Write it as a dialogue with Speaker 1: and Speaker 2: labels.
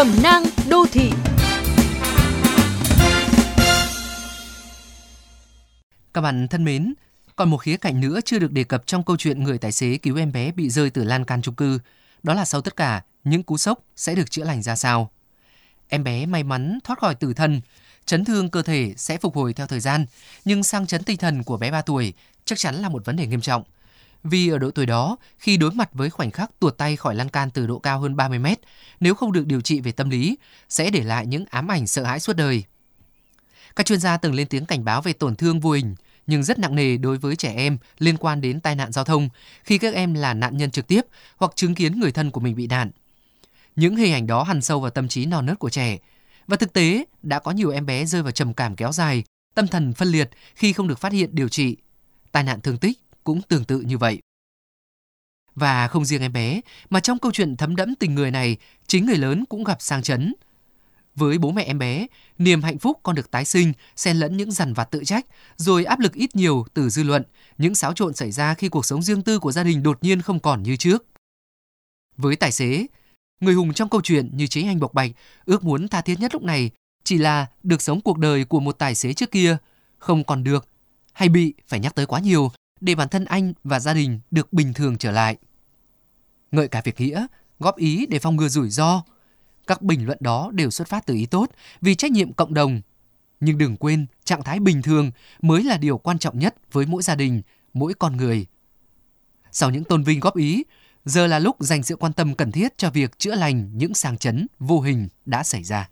Speaker 1: Cẩm nang đô thị
Speaker 2: Các bạn thân mến, còn một khía cạnh nữa chưa được đề cập trong câu chuyện người tài xế cứu em bé bị rơi từ lan can chung cư, đó là sau tất cả, những cú sốc sẽ được chữa lành ra sao. Em bé may mắn thoát khỏi tử thân, chấn thương cơ thể sẽ phục hồi theo thời gian, nhưng sang chấn tinh thần của bé 3 tuổi chắc chắn là một vấn đề nghiêm trọng. Vì ở độ tuổi đó, khi đối mặt với khoảnh khắc tuột tay khỏi lan can từ độ cao hơn 30 mét, nếu không được điều trị về tâm lý, sẽ để lại những ám ảnh sợ hãi suốt đời. Các chuyên gia từng lên tiếng cảnh báo về tổn thương vô hình, nhưng rất nặng nề đối với trẻ em liên quan đến tai nạn giao thông khi các em là nạn nhân trực tiếp hoặc chứng kiến người thân của mình bị nạn. Những hình ảnh đó hằn sâu vào tâm trí non nớt của trẻ. Và thực tế, đã có nhiều em bé rơi vào trầm cảm kéo dài, tâm thần phân liệt khi không được phát hiện điều trị. Tai nạn thương tích cũng tương tự như vậy. Và không riêng em bé, mà trong câu chuyện thấm đẫm tình người này, chính người lớn cũng gặp sang chấn. Với bố mẹ em bé, niềm hạnh phúc con được tái sinh, xen lẫn những dằn vặt tự trách, rồi áp lực ít nhiều từ dư luận, những xáo trộn xảy ra khi cuộc sống riêng tư của gia đình đột nhiên không còn như trước. Với tài xế, người hùng trong câu chuyện như chế anh bộc bạch, ước muốn tha thiết nhất lúc này chỉ là được sống cuộc đời của một tài xế trước kia, không còn được, hay bị phải nhắc tới quá nhiều để bản thân anh và gia đình được bình thường trở lại. Ngợi cả việc nghĩa, góp ý để phòng ngừa rủi ro. Các bình luận đó đều xuất phát từ ý tốt vì trách nhiệm cộng đồng. Nhưng đừng quên, trạng thái bình thường mới là điều quan trọng nhất với mỗi gia đình, mỗi con người. Sau những tôn vinh góp ý, giờ là lúc dành sự quan tâm cần thiết cho việc chữa lành những sang chấn vô hình đã xảy ra.